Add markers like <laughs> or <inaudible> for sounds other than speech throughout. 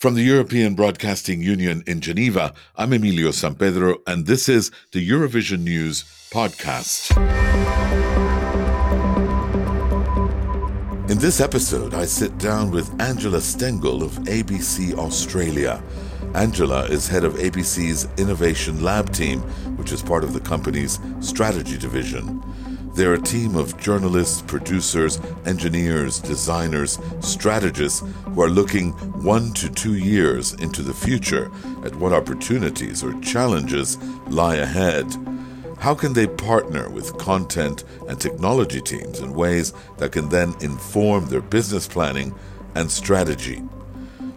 From the European Broadcasting Union in Geneva, I'm Emilio Sampedro, and this is the Eurovision News Podcast. In this episode, I sit down with Angela Stengel of ABC Australia. Angela is head of ABC's Innovation Lab team, which is part of the company's strategy division. They're a team of journalists, producers, engineers, designers, strategists who are looking one to two years into the future at what opportunities or challenges lie ahead. How can they partner with content and technology teams in ways that can then inform their business planning and strategy?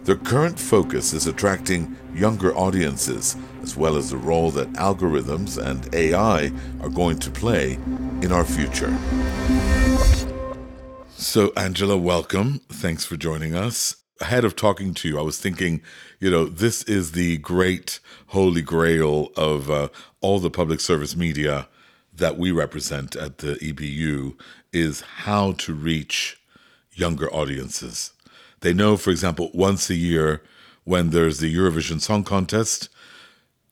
Their current focus is attracting younger audiences, as well as the role that algorithms and AI are going to play in our future. So, Angela, welcome. Thanks for joining us. Ahead of talking to you, I was thinking, you know, this is the great holy grail of uh, all the public service media that we represent at the EBU is how to reach younger audiences. They know, for example, once a year when there's the Eurovision Song Contest,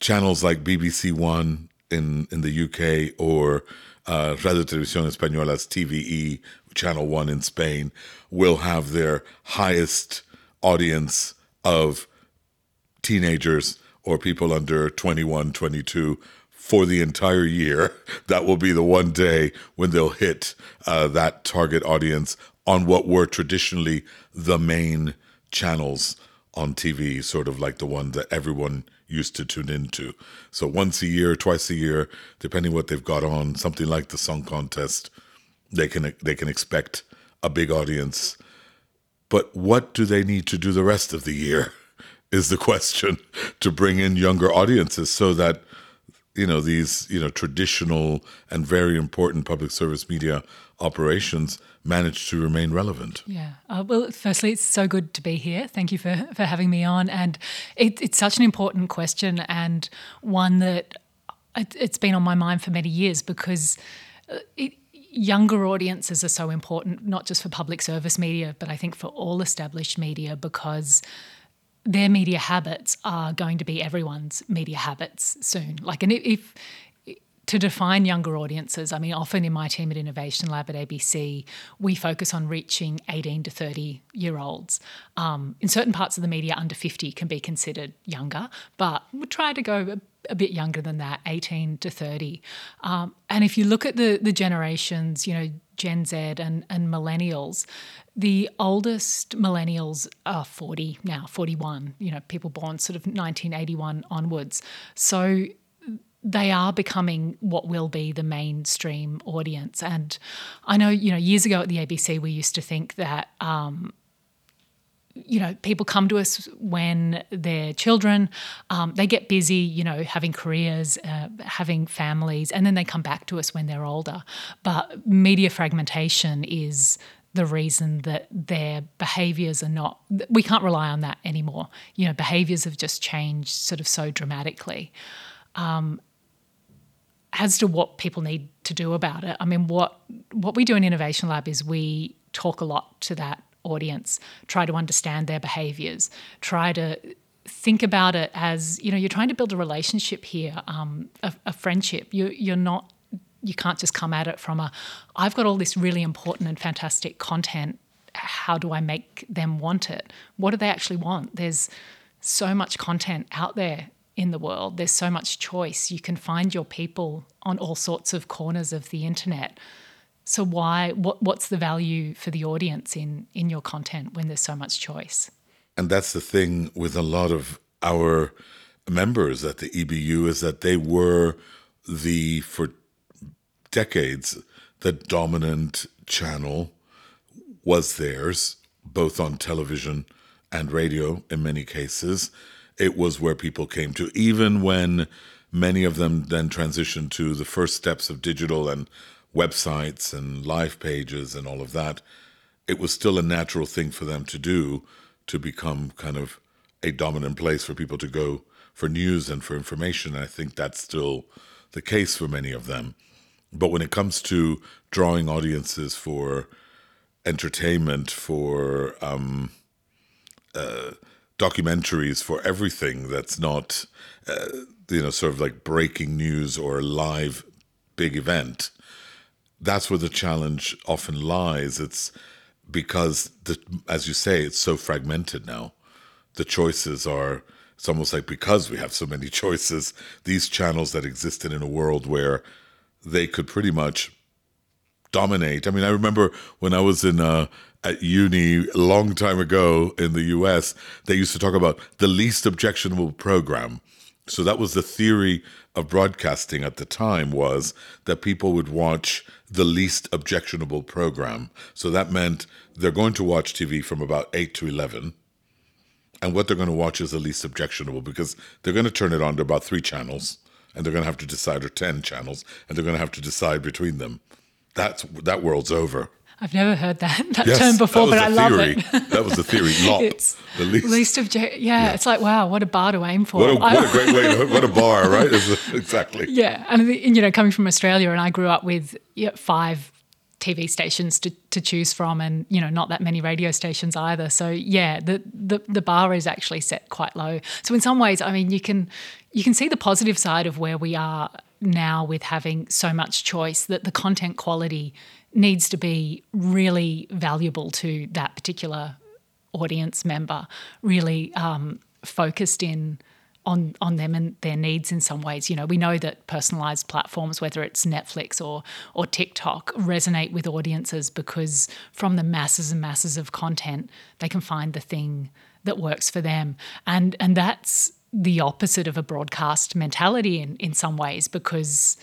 channels like BBC One in, in the UK or uh, Radio Televisión Española's TVE, Channel 1 in Spain, will have their highest audience of teenagers or people under 21, 22 for the entire year. <laughs> That will be the one day when they'll hit uh, that target audience on what were traditionally the main channels on TV, sort of like the one that everyone used to tune into. So once a year, twice a year, depending what they've got on, something like the song contest, they can they can expect a big audience. But what do they need to do the rest of the year? <laughs> Is the question to bring in younger audiences so that you know these you know traditional and very important public service media operations manage to remain relevant. Yeah. Uh, well, firstly, it's so good to be here. Thank you for, for having me on. And it, it's such an important question and one that it, has been on my mind for many years because uh, it, younger audiences are so important, not just for public service media, but I think for all established media because their media habits are going to be everyone's media habits soon. Like, and if to define younger audiences, I mean, often in my team at Innovation Lab at ABC, we focus on reaching 18 to 30 year olds. Um, in certain parts of the media, under 50 can be considered younger, but we try to go a, a, bit younger than that, 18 to 30. Um, and if you look at the, the generations, you know, Gen Z and, and millennials, the oldest millennials are 40 now, 41, you know, people born sort of 1981 onwards. So they are becoming what will be the mainstream audience. And I know, you know, years ago at the ABC, we used to think that, um, you know, people come to us when they're children, um, they get busy, you know, having careers, uh, having families, and then they come back to us when they're older. But media fragmentation is the reason that their behaviors are not we can't rely on that anymore you know behaviors have just changed sort of so dramatically um, as to what people need to do about it, I mean, what what we do in Innovation Lab is we talk a lot to that audience, try to understand their behaviours, try to think about it as you know you're trying to build a relationship here, um, a, a friendship. You you're not you can't just come at it from a I've got all this really important and fantastic content. How do I make them want it? What do they actually want? There's so much content out there in the world. There's so much choice. You can find your people on all sorts of corners of the internet. So why what what's the value for the audience in in your content when there's so much choice? And that's the thing with a lot of our members at the EBU is that they were the for decades the dominant channel was theirs both on television and radio in many cases it was where people came to, even when many of them then transitioned to the first steps of digital and websites and live pages and all of that. It was still a natural thing for them to do to become kind of a dominant place for people to go for news and for information. I think that's still the case for many of them. But when it comes to drawing audiences for entertainment, for um, uh, documentaries for everything that's not, uh, you know, sort of like breaking news or a live big event. That's where the challenge often lies. It's because, the, as you say, it's so fragmented now. The choices are, it's almost like because we have so many <laughs> choices, these channels that existed in a world where they could pretty much dominate. I mean, I remember when I was in uh, at uni a long time ago in the US, they used to talk about the least objectionable program. So that was the theory of broadcasting at the time was that people would watch the least objectionable program. So that meant they're going to watch TV from about 8 to 11. And what they're going to watch is the least objectionable because they're going to turn it on to about three channels and they're going to have to decide, or 10 channels, and they're going to have to decide between them. That's, that world's over. I've never heard that, <laughs> that yes, term before, but I love it. <laughs> that was the theory. LOP, <laughs> it's the least, least object. Yeah, yeah, it's like wow, what a bar to aim for. What a, what a great way. To, what a bar, right? exactly. Yeah, and you know, coming from Australia, and I grew up with five TV stations to, to choose from, and you know, not that many radio stations either. So yeah, the, the the bar is actually set quite low. So in some ways, I mean, you can you can see the positive side of where we are now with having so much choice. That the content quality needs to be really valuable to that particular audience member. Really um, focused in on on them and their needs in some ways. You know, we know that personalized platforms, whether it's Netflix or or TikTok, resonate with audiences because from the masses and masses of content, they can find the thing that works for them. And and that's the opposite of a broadcast mentality in, in some ways because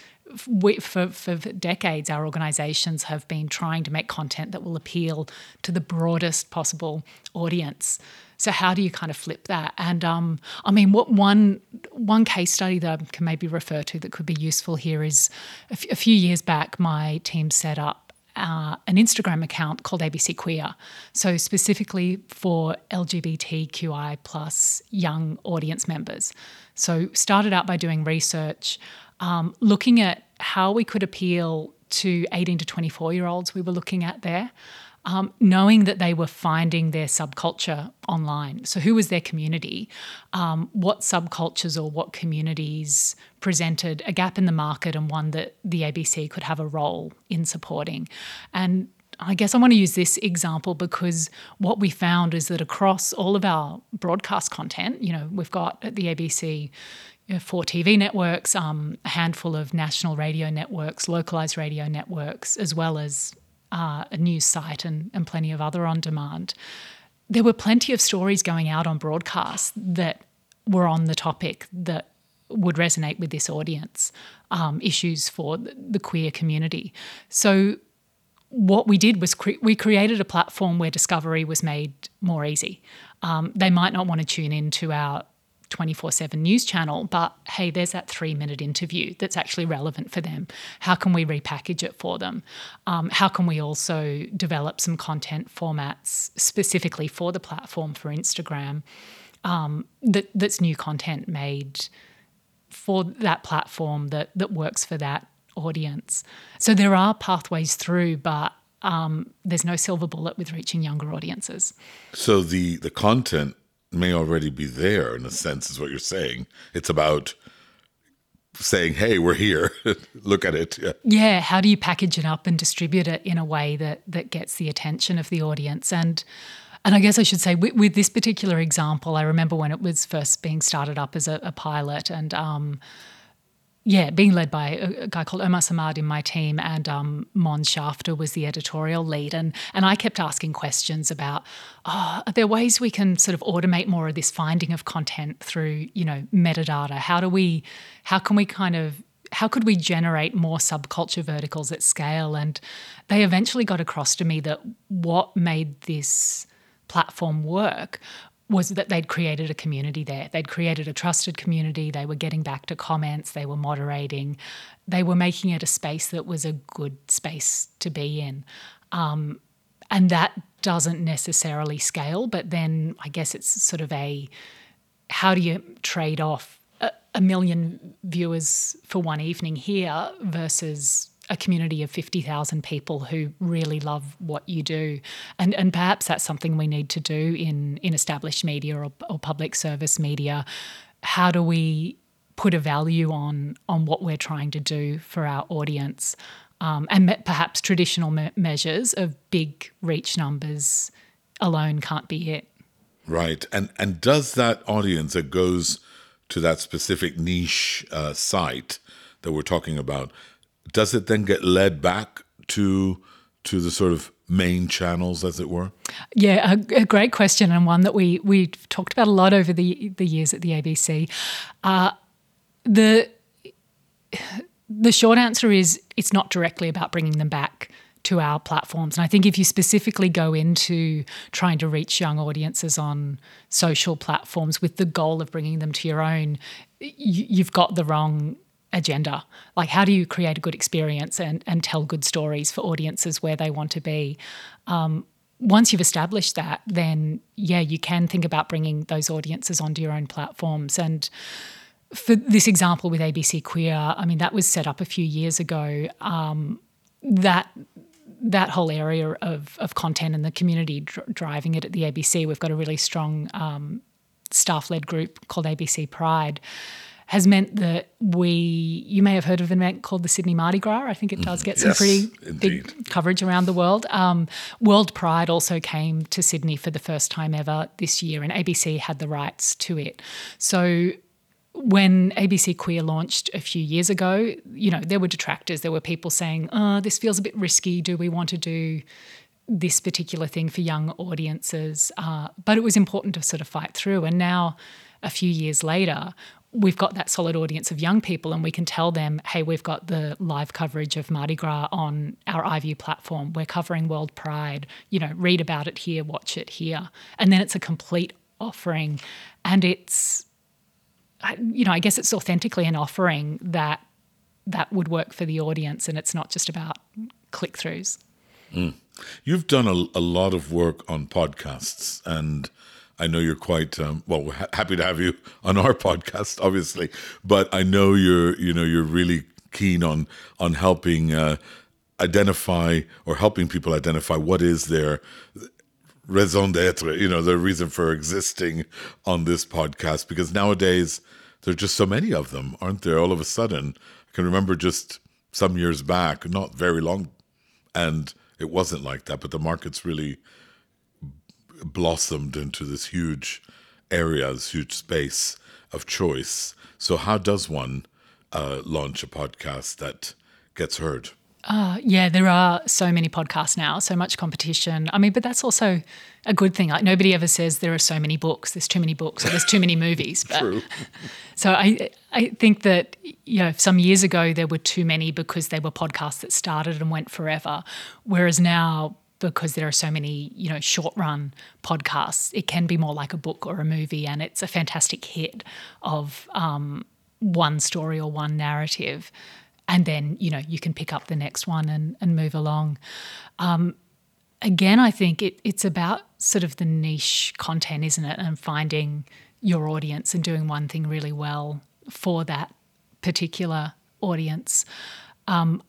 we, for, for decades, our organizations have been trying to make content that will appeal to the broadest possible audience. So how do you kind of flip that? And um, I mean, what one one case study that I can maybe refer to that could be useful here is a, f- a few years back, my team set up uh, an Instagram account called ABC Queer, so specifically for LGBTQI plus young audience members. So started out by doing research, um, looking at how we could appeal to 18 to 24 year olds. We were looking at there um, knowing that they were finding their subculture online. So, who was their community? Um, what subcultures or what communities presented a gap in the market and one that the ABC could have a role in supporting? And I guess I want to use this example because what we found is that across all of our broadcast content, you know, we've got at the ABC four TV networks, um, a handful of national radio networks, localized radio networks, as well as uh, a news site and, and plenty of other on demand, there were plenty of stories going out on broadcast that were on the topic that would resonate with this audience, um, issues for the queer community. So, what we did was cre- we created a platform where discovery was made more easy. Um, they might not want to tune in to our 24 7 news channel, but hey, there's that three minute interview that's actually relevant for them. How can we repackage it for them? Um, how can we also develop some content formats specifically for the platform for Instagram um, that, that's new content made for that platform that, that works for that audience? So there are pathways through, but um, there's no silver bullet with reaching younger audiences. So the the content may already be there in a sense is what you're saying. It's about saying hey we're here. <laughs> Look at it. Yeah. yeah how do you package it up and distribute it in a way that that gets the attention of the audience? And and I guess I should say, with, with this particular example, I remember when it was first being started up as a, a pilot, and um, yeah, being led by a, guy called Omar Samad in my team, and um, Mon Schafter was the editorial lead, and and I kept asking questions about, oh, are there ways we can sort of automate more of this finding of content through you know metadata? How do we, how can we kind of how could we generate more subculture verticals at scale? And they eventually got across to me that what made this platform work was that they'd created a community there. They'd created a trusted community. They were getting back to comments. They were moderating. They were making it a space that was a good space to be in. Um, and that doesn't necessarily scale, but then I guess it's sort of a how do you trade off a, a million viewers for one evening here versus a community of 50,000 people who really love what you do. And, and perhaps that's something we need to do in, in established media or, or public service media. How do we put a value on, on what we're trying to do for our audience? Um, and perhaps traditional me- measures of big reach numbers alone can't be it. Right. And and does that audience that goes to that specific niche uh, site that we're talking about, does it then get led back to to the sort of main channels, as it were? Yeah, a, a great question and one that we we've talked about a lot over the the years at the ABC. Uh, the the short answer is it's not directly about bringing them back to our platforms. And I think if you specifically go into trying to reach young audiences on social platforms with the goal of bringing them to your own, you've got the wrong agenda. Like, how do you create a good experience and, and tell good stories for audiences where they want to be? Um, once you've established that, then yeah, you can think about bringing those audiences onto your own platforms. And for this example with ABC Queer, I mean, that was set up a few years ago. Um, that that whole area of, of content and the community dr- driving it at the ABC, we've got a really strong um, staff led group called ABC Pride, has meant that we, you may have heard of an event called the Sydney Mardi Gras. I think it does get some Yes, pretty indeed. big coverage around the world. Um, world Pride also came to Sydney for the first time ever this year, and ABC had the rights to it. So when ABC Queer launched a few years ago, you know, there were detractors. There were people saying, oh, this feels a bit risky. Do we want to do this particular thing for young audiences? Uh, but it was important to sort of fight through. And now, a few years later, we've got that solid audience of young people and we can tell them, hey, we've got the live coverage of Mardi Gras on our iView platform. We're covering World Pride. You know, read about it here, watch it here. And then it's a complete offering. And it's you know, I guess it's authentically an offering that that would work for the audience, and it's not just about click throughs. Mm. You've done a, a lot of work on podcasts, and I know you're quite um, well. We're ha- happy to have you on our podcast, obviously, but I know you're you know you're really keen on on helping uh, identify or helping people identify what is their raison d'être, you know, the reason for existing on this podcast. Because nowadays there are just so many of them, aren't there? All of a sudden, I can remember just some years back, not very long, and it wasn't like that. But the market's really blossomed into this huge area, this huge space of choice. So, how does one uh, launch a podcast that gets heard? Uh, yeah, there are so many podcasts now, so much competition. I mean, but that's also a good thing. Like nobody ever says there are so many books, there's too many books, or there's too many movies. But, True. <laughs> So I I think that you know some years ago there were too many because they were podcasts that started and went forever, whereas now because there are so many you know short run podcasts, it can be more like a book or a movie, and it's a fantastic hit of um, one story or one narrative, and then you know you can pick up the next one and and move along again, I think it, it's about sort of the niche content, isn't it? And finding your audience and doing one thing really well for that particular audience. Um,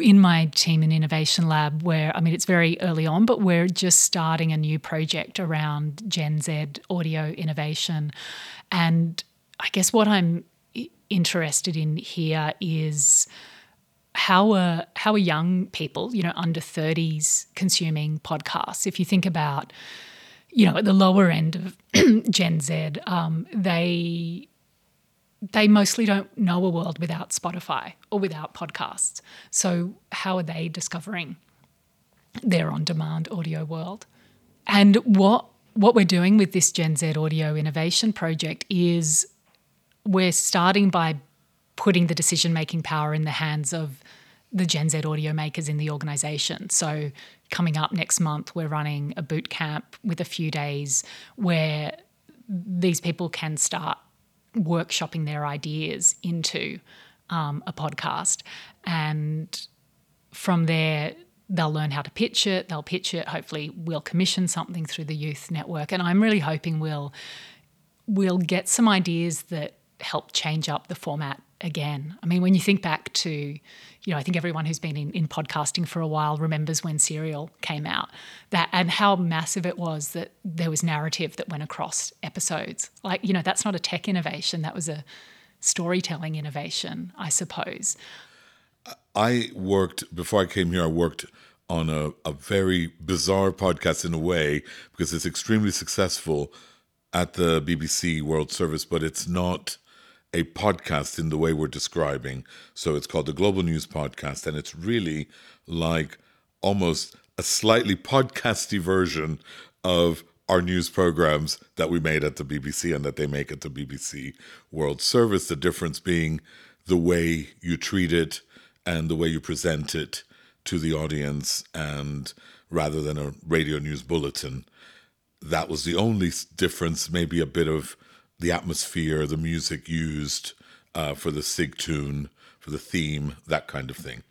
in my team and innovation lab, where I mean, it's very early on, but we're just starting a new project around Gen Z audio innovation. And I guess what I'm interested in here is how are how are young people, you know, under 30s consuming podcasts? If you think about, you know, at the lower end of <clears throat> Gen Z, um, they they mostly don't know a world without Spotify or without podcasts. So how are they discovering their on-demand audio world? And what what we're doing with this Gen Z audio innovation project is we're starting by putting the decision making power in the hands of the Gen Z audio makers in the organization. So, coming up next month, we're running a boot camp with a few days where these people can start workshopping their ideas into um, a podcast. And from there, they'll learn how to pitch it. They'll pitch it. Hopefully, we'll commission something through the youth network. And I'm really hoping we'll we'll get some ideas that helped change up the format again. I mean, when you think back to, you know, I think everyone who's been in, in podcasting for a while remembers when Serial came out, that and how massive it was that there was narrative that went across episodes. Like, you know, that's not a tech innovation, that was a storytelling innovation, I suppose. I worked before I came here, I worked on a, a very bizarre podcast in a way because it's extremely successful at the BBC World Service, but it's not a podcast in the way we're describing. So it's called the Global News Podcast, and it's really like almost a slightly podcasty version of our news programs that we made at the BBC and that they make at the BBC World Service. The difference being the way you treat it and the way you present it to the audience, and rather than a radio news bulletin. That was the only difference, maybe a bit of the atmosphere, the music used uh, for the sig tune, for the theme, that kind of thing.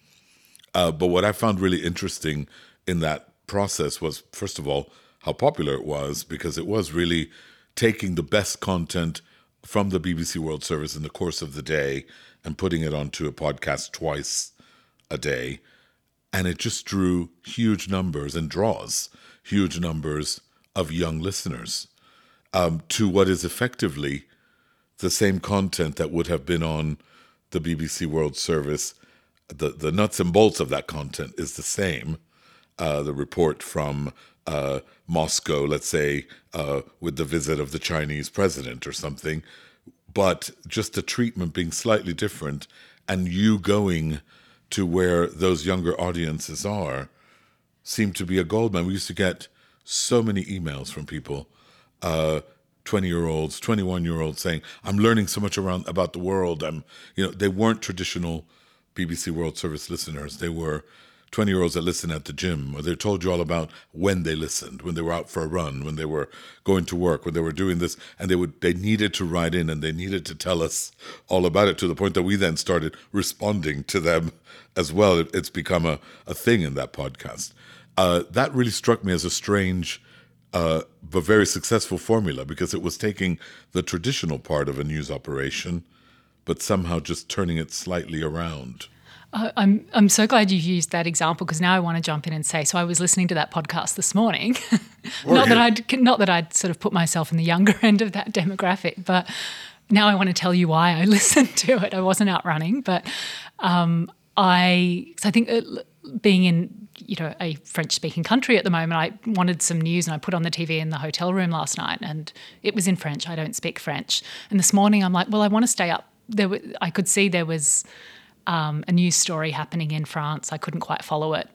Uh, but what I found really interesting in that process was, first of all, how popular it was, because it was really taking the best content from the BBC World Service in the course of the day and putting it onto a podcast twice a day. And it just drew huge numbers and draws huge numbers of young listeners um, to what is effectively the same content that would have been on the BBC World Service. The, the nuts and bolts of that content is the same. Uh, the report from uh, Moscow, let's say, uh, with the visit of the Chinese president or something, but just the treatment being slightly different and you going to where those younger audiences are seemed to be a goldmine. We used to get so many emails from people uh, 20 year olds, 21 year olds saying, I'm learning so much around about the world. I'm, you know, they weren't traditional BBC World Service listeners. They were 20 year olds that listen at the gym, or they told you all about when they listened, when they were out for a run, when they were going to work, when they were doing this, and they would, they needed to write in and they needed to tell us all about it to the point that we then started responding to them <laughs> as well. It, it's become a, a thing in that podcast. Uh, that really struck me as a strange, uh, but very successful formula because it was taking the traditional part of a news operation, but somehow just turning it slightly around. Uh, I'm I'm so glad you used that example because now I want to jump in and say so I was listening to that podcast this morning. <laughs> not that I'd not that I'd sort of put myself in the younger <laughs> end of that demographic, but now I want to tell you why I <laughs> listened to it. I wasn't out running, but um, I I think uh, being in you know a French speaking country at the moment, I wanted some news and I put on the TV in the hotel room last night and it was in French. I don't speak French. And this morning I'm like, well, I want to stay up. There, I could see there was um, a news story happening in France. I couldn't quite follow it.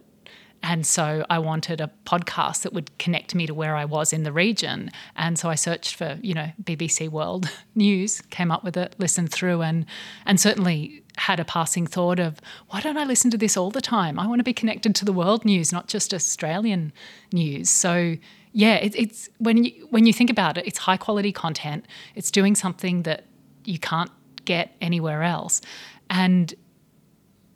And so I wanted a podcast that would connect me to where I was in the region. And so I searched for, you know, BBC World <laughs> News, came up with it, listened through, and and certainly had a passing thought of why don't I listen to this all the time? I want to be connected to the world news, not just Australian news. So yeah, it, it's when you when you think about it, it's high quality content. It's doing something that you can't get anywhere else, and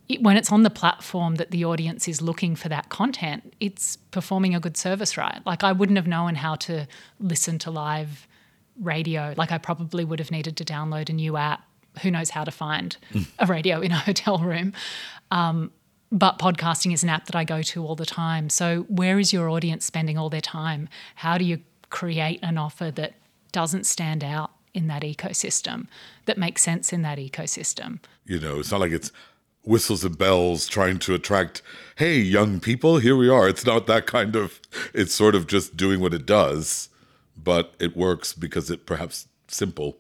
it, when it's on the platform that the audience is looking for that content, it's performing a good service, right? Like I wouldn't have known how to listen to live radio. Like I probably would have needed to download a new app who knows how to find a radio in a <laughs> hotel room. Um, but podcasting is an app that I go to all the time. So, where is your audience spending all their time? How do you create an offer that doesn't stand out in that ecosystem, that makes sense in that ecosystem? You know, it's not like it's whistles and bells trying to attract, hey, young people, here we are. It's not that kind of, it's sort of just doing what it does, but it works because it perhaps simple.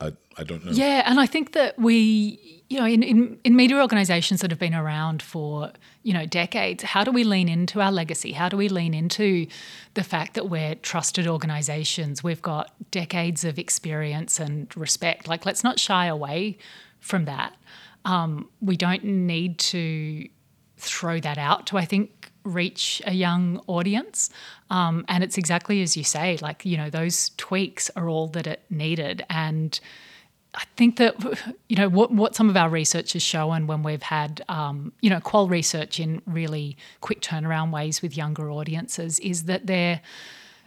I, I don't know. Yeah, and I think that we, you know, in, in, in media organisations that have been around for, you know, decades, how do we lean into our legacy? How do we lean into the fact that we're trusted organisations? We've got decades of experience and respect. Like, let's not shy away from that. Um, we don't need to throw that out to, I think, reach a young audience. Um, and it's exactly as you say, like, you know, those tweaks are all that it needed. And I think that, you know, what, what some of our research has shown when we've had, um, you know, qual research in really quick turnaround ways with younger audiences is that they're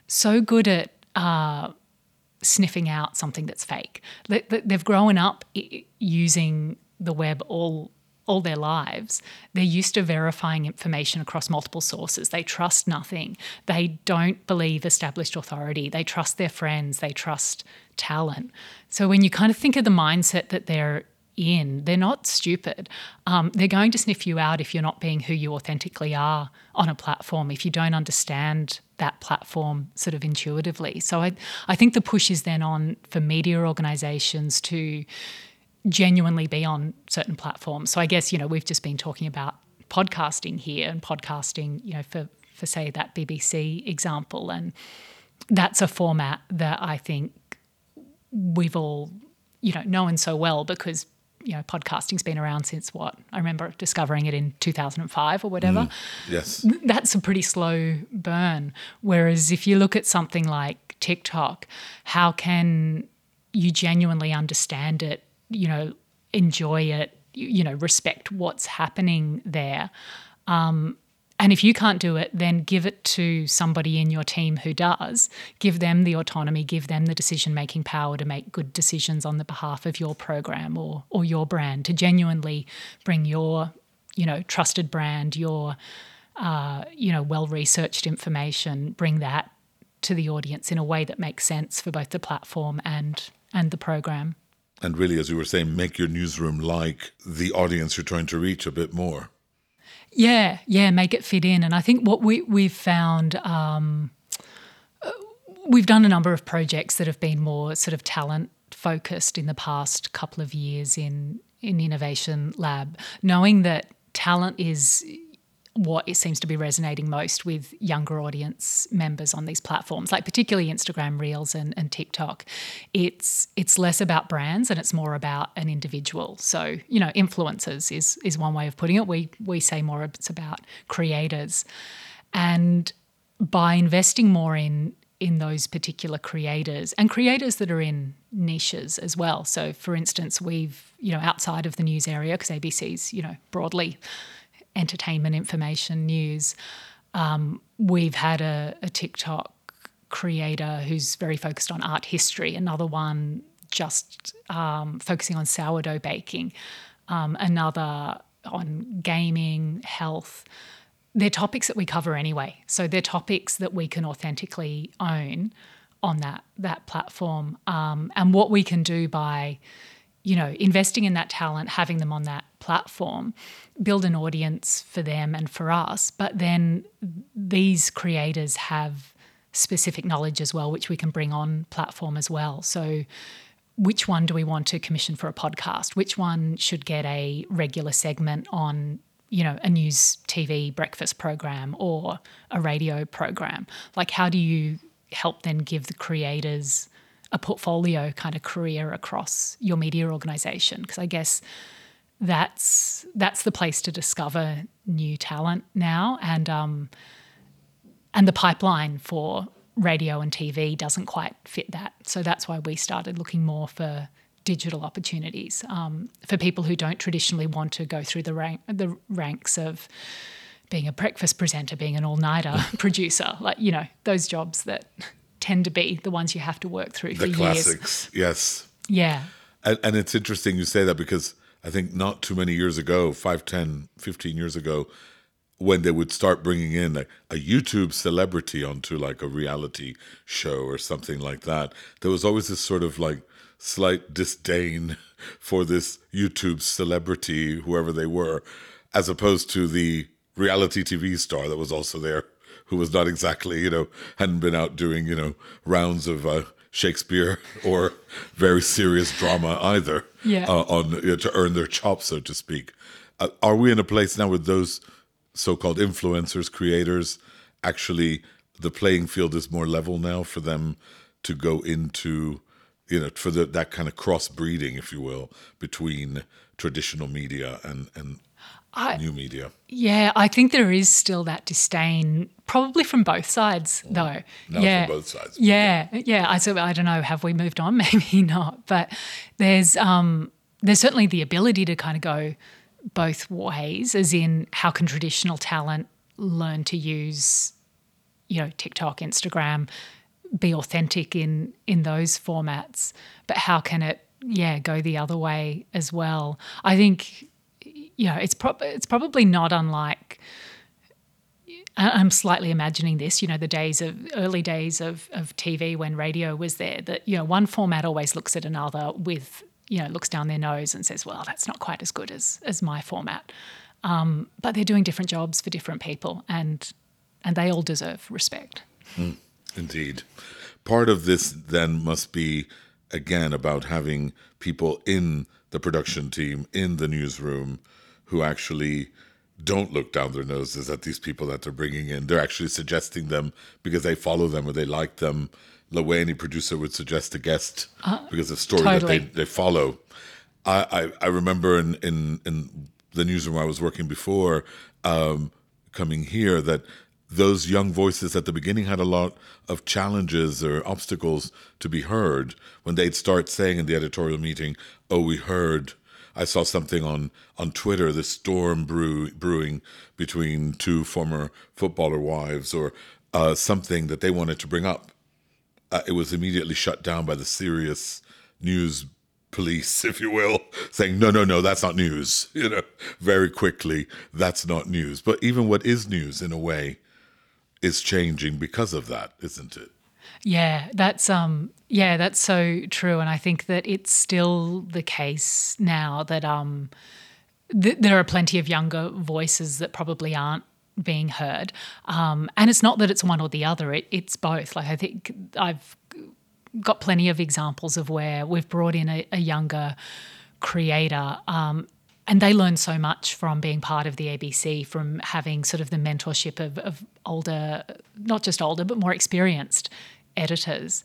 so good at, uh, sniffing out something that's fake. They, they've grown up using the web all all their lives, they're used to verifying information across multiple sources. They trust nothing. They don't believe established authority. They trust their friends. They trust talent. So when you kind of think of the mindset that they're in, they're not stupid. Um, they're going to sniff you out if you're not being who you authentically are on a platform, if you don't understand that platform sort of intuitively. So I, I think the push is then on for media organizations to genuinely be on certain platforms. So I guess, you know, we've just been talking about podcasting here and podcasting, you know, for, for say that BBC example. And that's a format that I think we've all, you know, known so well because, you know, podcasting's been around since what? I remember discovering it in 2005 or whatever. Mm, yes. That's a pretty slow burn. Whereas if you look at something like TikTok, how can you genuinely understand it you know, enjoy it, you know, respect what's happening there. Um, and if you can't do it, then give it to somebody in your team who does. Give them the autonomy, give them the decision making power to make good decisions on the behalf of your program or, or your brand, to genuinely bring your, you know, trusted brand, your, uh, you know, well researched information, bring that to the audience in a way that makes sense for both the platform and and the program and really, as you were saying, make your newsroom like the audience you're trying to reach a bit more. Yeah, yeah, make it fit in. And I think what we we've found. Um, we've done a number of projects that have been more sort of talent focused in the past couple of years in in innovation lab knowing that talent is what it seems to be resonating most with younger audience members on these platforms, like particularly Instagram Reels and, and TikTok. It's it's less about brands and it's more about an individual. So you know, influencers is is one way of putting it. We we say more it's about creators, and by investing more in in those particular creators and creators that are in niches as well. So, for instance, we've you know outside of the news area because ABC's you know broadly entertainment, information, news. Um, we've had a, a TikTok creator who's very focused on art history, another one just um, focusing on sourdough baking, um, another on gaming, health. They're topics that we cover anyway. So they're topics that we can authentically own on that that platform. Um, and what we can do by you know, investing in that talent, having them on that platform, build an audience for them and for us. But then these creators have specific knowledge as well, which we can bring on platform as well. So, which one do we want to commission for a podcast? Which one should get a regular segment on, you know, a news TV breakfast program or a radio program? Like, how do you help then give the creators a portfolio kind of career across your media organization because I guess that's that's the place to discover new talent now and um, and the pipeline for radio and TV doesn't quite fit that so that's why we started looking more for digital opportunities um, for people who don't traditionally want to go through the rank the ranks of being a breakfast presenter being an all-nighter <laughs> producer like you know those jobs that tend to be the ones you have to work through the for classics, years. yes. Yeah. And, and it's interesting you say that because I think not too many years ago, 5, 10, 15 years ago, when they would start bringing in a, a, YouTube celebrity onto like a reality show or something like that, there was always this sort of like slight disdain <laughs> for this YouTube celebrity, whoever they were, as opposed to the reality TV star that was also there who was not exactly, you know, hadn't been out doing, you know, rounds of uh, Shakespeare or very serious drama either yeah. uh, on you know, to earn their chops, so to speak. Uh, are we in a place now with those so-called influencers, creators, actually the playing field is more level now for them to go into, you know, for the, that kind of cross-breeding, if you will, between traditional media and and I, new media. Yeah, I think there is still that disdain, probably from both sides, mm. though. Now yeah, from both sides. Yeah, yeah. I so I don't know. Have we moved on? <laughs> Maybe not. But there's um, there's certainly the ability to kind of go both ways, as in how can traditional talent learn to use, you know, TikTok, Instagram, be authentic in in those formats, but how can it yeah go the other way as well? I think you know it's pro- it's probably not unlike. I'm slightly imagining this, you know, the days of early days of, of TV when radio was there, that, you know, one format always looks at another with, you know, looks down their nose and says, well, that's not quite as good as, as my format. Um, but they're doing different jobs for different people and, and they all deserve respect. Mm, indeed. Part of this then must be, again, about having people in the production team, in the newsroom, who actually don't look down their noses at these people that they're bringing in. They're actually suggesting them because they follow them or they like them. The way any producer would suggest a guest uh, because of story totally. that they, they follow. I, I, I, remember in, in, in the newsroom I was working before, um, coming here, that those young voices at the beginning had a lot of challenges or obstacles to be heard when they'd start saying in the editorial meeting, Oh, we heard I saw something on on Twitter, the storm brew, brewing between two former footballer wives, or uh, something that they wanted to bring up. Uh, it was immediately shut down by the serious news police, <laughs> if you will, saying, no, no, no, that's not news. <laughs> You know, very quickly, that's not news. But even what is news, in a way, is changing because of that, isn't it? Yeah, that's um yeah, that's so true and I think that it's still the case now that um th- there are plenty of younger voices that probably aren't being heard. Um, and it's not that it's one or the other, it, it's both. Like I think I've got plenty of examples of where we've brought in a, a younger creator um, and they learn so much from being part of the ABC, from having sort of the mentorship of, of older, not just older, but more experienced editors.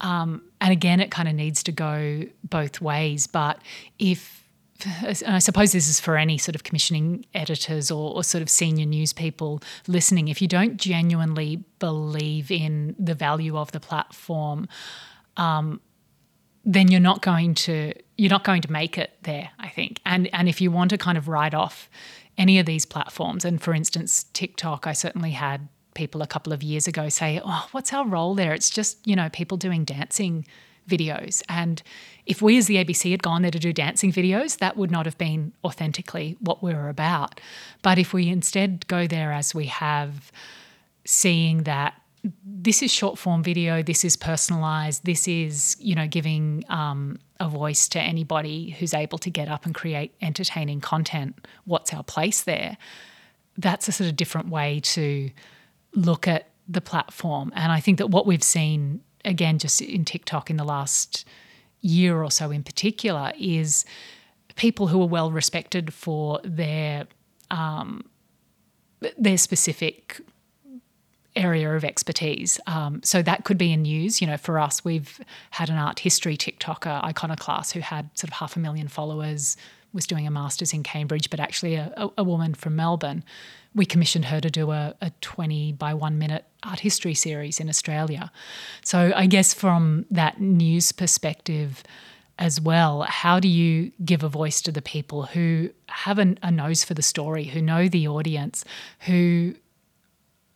Um, and again, it kind of needs to go both ways. But if, I suppose this is for any sort of commissioning editors or, or, sort of senior news people listening, if you don't genuinely believe in the value of the platform, um, then you're not going to you're not going to make it there. I think, and and if you want to kind of write off any of these platforms, and for instance, TikTok, I certainly had people a couple of years ago say, "Oh, what's our role there?" It's just you know people doing dancing videos, and if we as the ABC had gone there to do dancing videos, that would not have been authentically what we were about. But if we instead go there as we have, seeing that this is short form video, this is personalized, this is you know giving um, a voice to anybody who's able to get up and create entertaining content. What's our place there? That's a sort of different way to look at the platform. And I think that what we've seen, again, just in TikTok in the last year or so in particular, is people who are well respected for their um, their specific area of expertise. Um, so that could be in news. You know, for us, we've had an art history TikToker, Iconoclast, who had sort of half a million followers, was doing a master's in Cambridge, but actually a, a woman from Melbourne we commissioned her to do a, a 20 by one minute art history series in Australia. So I guess from that news perspective as well, how do you give a voice to the people who have a, a nose for the story, who know the audience, who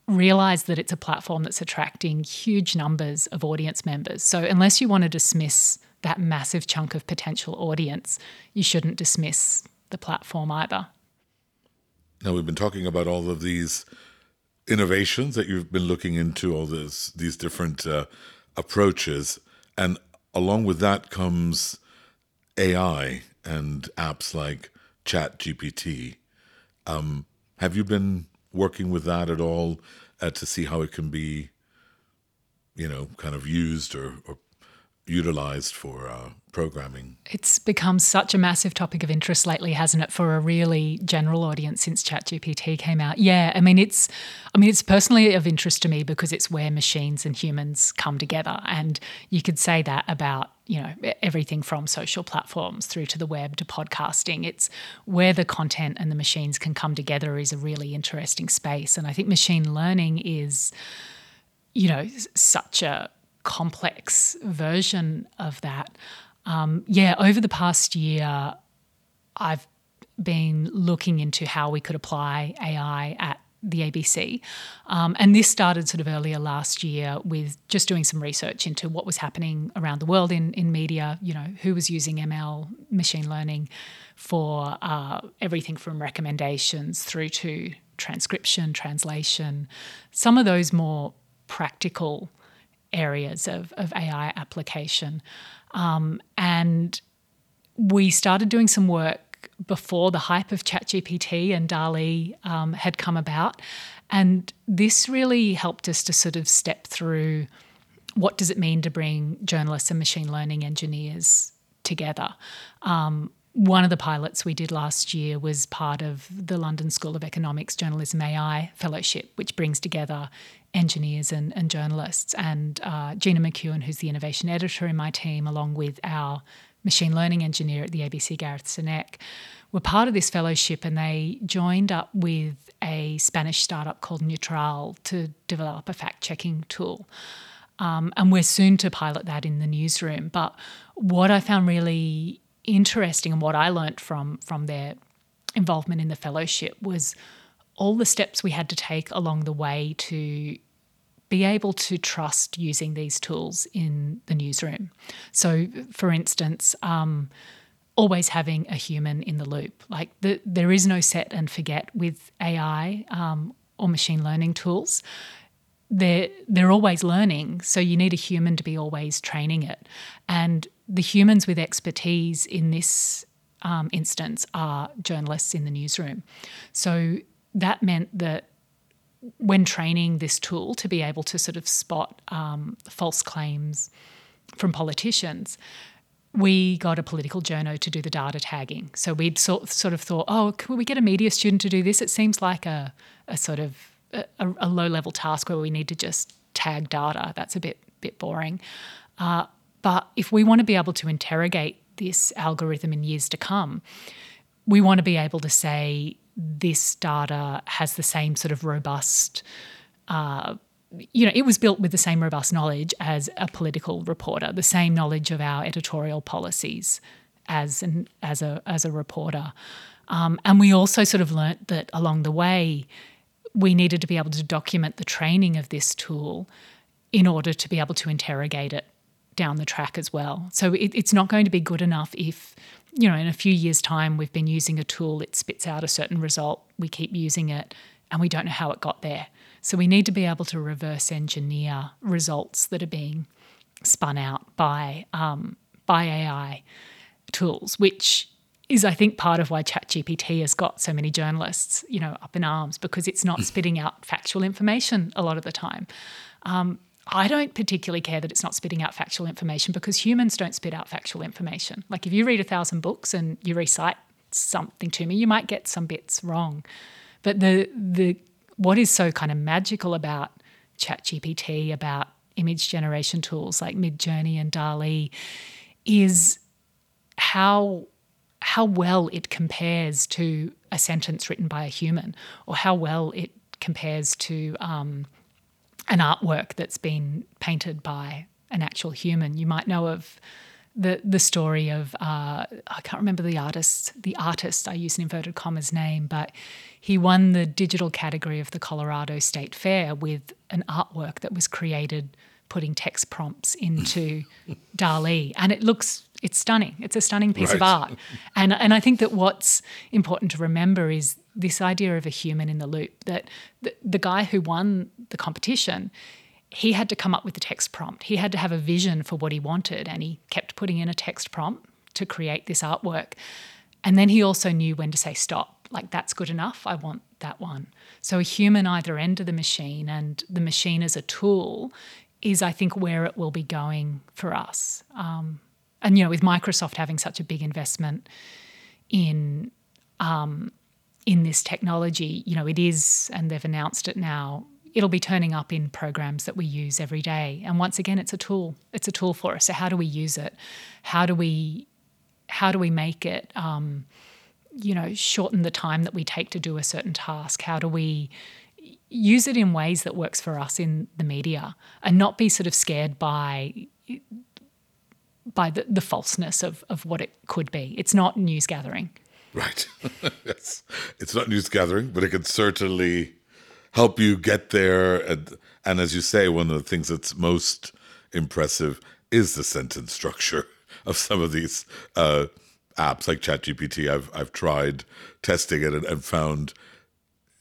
realize that it's a platform that's attracting huge numbers of audience members. So unless you want to dismiss that massive chunk of potential audience, you shouldn't dismiss the platform either. Now we've been talking about all of these innovations that you've been looking into, all this these different uh, approaches, and along with that comes AI and apps like Chat GPT. Um, have you been working with that at all uh, to see how it can be, you know, kind of used or, or utilized for uh, programming. It's become such a massive topic of interest lately, hasn't it, for a really general audience since ChatGPT came out? Yeah, I mean it's I mean it's personally of interest to me because it's where machines and humans come together and you could say that about, you know, everything from social platforms through to the web to podcasting. It's where the content and the machines can come together is a really interesting space and I think machine learning is you know such a complex version of that. Um, yeah, over the past year, I've been looking into how we could apply AI at the ABC. Um, and this started sort of earlier last year with just doing some research into what was happening around the world in, in media, you know, who was using ML, machine learning, for uh, everything from recommendations through to transcription, translation, some of those more practical areas of, of AI application. Um, and we started doing some work before the hype of ChatGPT and DALL-E um, had come about. And this really helped us to sort of step through what does it mean to bring journalists and machine learning engineers together. Um, one of the pilots we did last year was part of the London School of Economics Journalism AI Fellowship, which brings together engineers and, and journalists. And uh, Gina McEwen, who's the innovation editor in my team, along with our machine learning engineer at the ABC, Gareth Seneque, were part of this fellowship and they joined up with a Spanish startup called Newtral to develop a fact checking tool. Um, and we're soon to pilot that in the newsroom. But what I found really interesting and what I learnt from from their involvement in the fellowship was all the steps we had to take along the way to be able to trust using these tools in the newsroom. So, for instance, um, always having a human in the loop. Like the, there is no set and forget with AI um, or machine learning tools. They're they're always learning, so you need a human to be always training it. And the humans with expertise in this um, instance are journalists in the newsroom. So that meant that when training this tool to be able to sort of spot um, false claims from politicians, we got a political journo to do the data tagging. So we'd sort, sort of thought, oh, can we get a media student to do this? It seems like a, a sort of a, a low level task where we need to just tag data. That's a bit bit boring. Uh, but if we want to be able to interrogate this algorithm in years to come, we want to be able to say this data has the same sort of robust. Uh, you know, it was built with the same robust knowledge as a political reporter, the same knowledge of our editorial policies as an as a as a reporter. Um, and we also sort of learnt that along the way, we needed to be able to document the training of this tool in order to be able to interrogate it down the track as well. So it, it's not going to be good enough if, you know, in a few years' time we've been using a tool, it spits out a certain result, we keep using it, and we don't know how it got there. So we need to be able to reverse engineer results that are being spun out by um, by AI tools, which is I think part of why ChatGPT has got so many journalists, you know, up in arms because it's not spitting out factual information a lot of the time. Um, I don't particularly care that it's not spitting out factual information because humans don't spit out factual information. Like if you read a thousand books and you recite something to me, you might get some bits wrong. But the the what is so kind of magical about ChatGPT, about image generation tools like Midjourney and DALL-E, is how how well it compares to a sentence written by a human, or how well it compares to um, an artwork that's been painted by an actual human. You might know of the the story of uh, I can't remember the artist the artist I use an inverted commas name, but he won the digital category of the Colorado State Fair with an artwork that was created putting text prompts into <laughs> DALL-E, and it looks it's stunning. It's a stunning piece right. of art, and and I think that what's important to remember is this idea of a human in the loop. That the, the guy who won the competition, he had to come up with the text prompt. He had to have a vision for what he wanted, and he kept putting in a text prompt to create this artwork. And then he also knew when to say stop. Like that's good enough. I want that one. So a human either end of the machine, and the machine as a tool is, I think, where it will be going for us. Um, and you know, with Microsoft having such a big investment in um, in this technology, you know, it is, and they've announced it now. It'll be turning up in programs that we use every day. And once again, it's a tool. It's a tool for us. So how do we use it? How do we how do we make it um, you know shorten the time that we take to do a certain task? How do we use it in ways that works for us in the media and not be sort of scared by by the, the falseness of, of what it could be. It's not news gathering. Right. <laughs> yes. It's not news gathering, but it can certainly help you get there. And, and as you say, one of the things that's most impressive is the sentence structure <laughs> of some of these uh, apps like ChatGPT. I've I've tried testing it and, and, found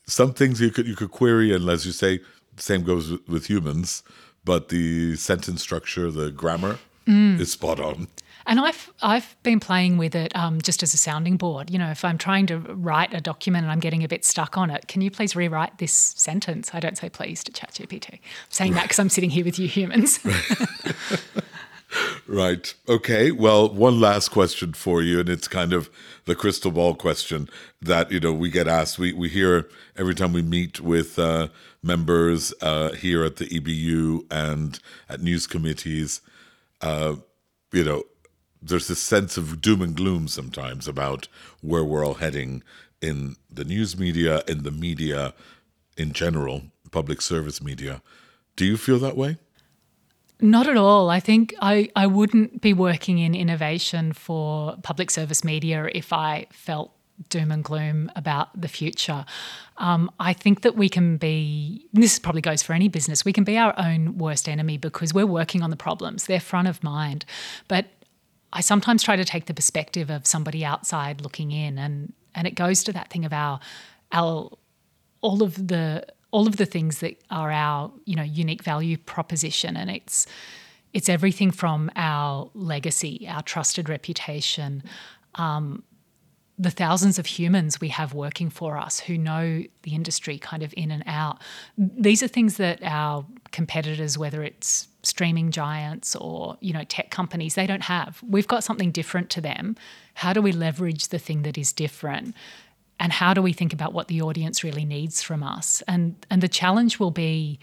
some things you could you could query, and as you say, same goes with, with humans. But the sentence structure, the grammar, mm. is spot on. And I've I've been playing with it um, just as a sounding board. You know, if I'm trying to write a document and I'm getting a bit stuck on it, can you please rewrite this sentence? I don't say please to ChatGPT. I'm saying right. that because I'm sitting here with you humans. right. <laughs> <laughs> Okay. Well, one last question for you, and it's kind of the crystal ball question that you know we get asked. We we hear every time we meet with uh, members uh, here at the EBU and at news committees. Uh, you know, there's this sense of doom and gloom sometimes about where we're all heading in the news media, in the media in general, public service media. Do you feel that way? Not at all. I think I, I wouldn't be working in innovation for public service media if I felt doom and gloom about the future. Um, I think that we can be, this probably goes for any business, we can be our own worst enemy because we're working on the problems. They're front of mind. But I sometimes try to take the perspective of somebody outside looking in, and and it goes to that thing of our our all of the all of the things that are our you know unique value proposition, and it's it's everything from our legacy, our trusted reputation, um, the thousands of humans we have working for us who know the industry kind of in and out. These are things that our competitors, whether it's streaming giants or you know tech companies, they don't have. We've got something different to them. How do we leverage the thing that is different? And how do we think about what the audience really needs from us? And and the challenge will be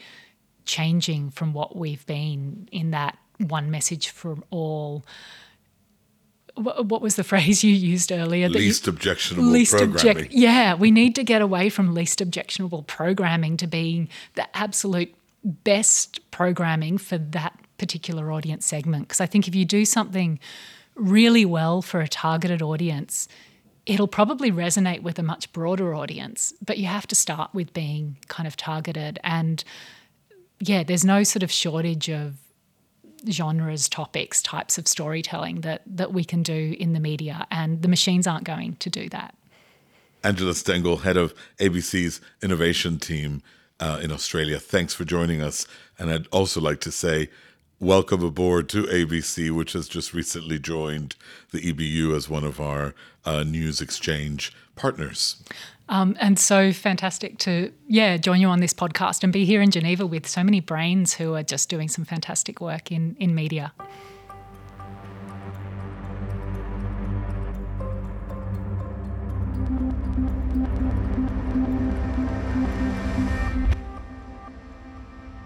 changing from what we've been in that one message for all what was the <laughs> phrase you used earlier? Least you, objectionable least programming. Yeah, we need to get away from least objectionable programming to being the absolute best programming for that particular audience segment. Because I think if you do something really well for a targeted audience, it'll probably resonate with a much broader audience. But you have to start with being kind of targeted. And yeah, there's no sort of shortage of genres, topics, types of storytelling that that we can do in the media, and the machines aren't going to do that. Angela Stengel, head of ABC's innovation team uh, in Australia, thanks for joining us. And I'd also like to say welcome aboard to ABC, which has just recently joined the EBU as one of our uh, news exchange partners. Um, and so fantastic to, yeah, join you on this podcast and be here in Geneva with so many brains who are just doing some fantastic work in, in media.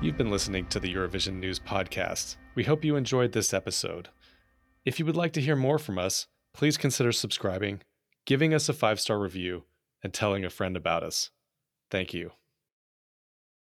You've been listening to the Eurovision News Podcast. We hope you enjoyed this episode. If you would like to hear more from us, please consider subscribing, giving us a five star review, and telling a friend about us. Thank you.